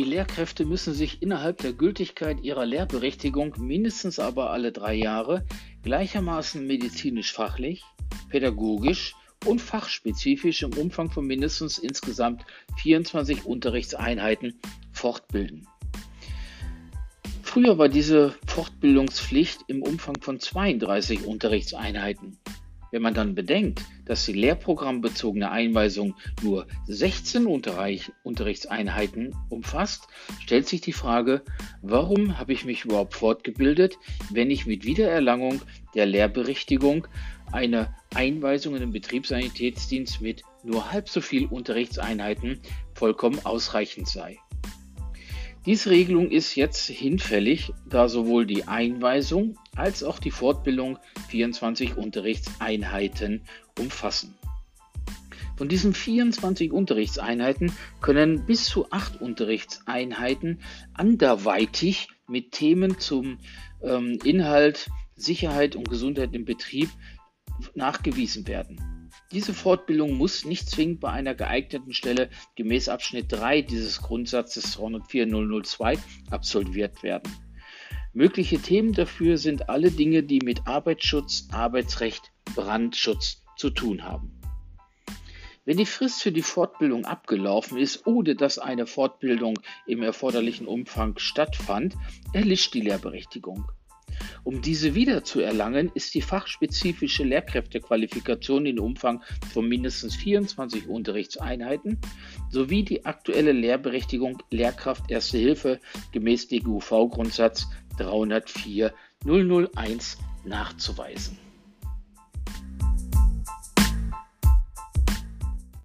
Lehrkräfte müssen sich innerhalb der Gültigkeit ihrer Lehrberechtigung mindestens aber alle drei Jahre gleichermaßen medizinisch-fachlich, pädagogisch und fachspezifisch im Umfang von mindestens insgesamt 24 Unterrichtseinheiten fortbilden. Früher war diese Fortbildungspflicht im Umfang von 32 Unterrichtseinheiten. Wenn man dann bedenkt, dass die lehrprogrammbezogene Einweisung nur 16 Unterrichtseinheiten umfasst, stellt sich die Frage, warum habe ich mich überhaupt fortgebildet, wenn ich mit Wiedererlangung der Lehrberichtigung eine Einweisung in den Betriebssanitätsdienst mit nur halb so viel Unterrichtseinheiten vollkommen ausreichend sei. Diese Regelung ist jetzt hinfällig, da sowohl die Einweisung als auch die Fortbildung 24 Unterrichtseinheiten umfassen. Von diesen 24 Unterrichtseinheiten können bis zu acht Unterrichtseinheiten anderweitig mit Themen zum ähm, Inhalt Sicherheit und Gesundheit im Betrieb nachgewiesen werden. Diese Fortbildung muss nicht zwingend bei einer geeigneten Stelle gemäß Abschnitt 3 dieses Grundsatzes 204002 absolviert werden. Mögliche Themen dafür sind alle Dinge, die mit Arbeitsschutz, Arbeitsrecht, Brandschutz zu tun haben. Wenn die Frist für die Fortbildung abgelaufen ist, ohne dass eine Fortbildung im erforderlichen Umfang stattfand, erlischt die Lehrberechtigung. Um diese wiederzuerlangen, ist die fachspezifische Lehrkräftequalifikation in Umfang von mindestens 24 Unterrichtseinheiten sowie die aktuelle Lehrberechtigung Lehrkraft Erste Hilfe gemäß DGUV-Grundsatz 304 001 nachzuweisen.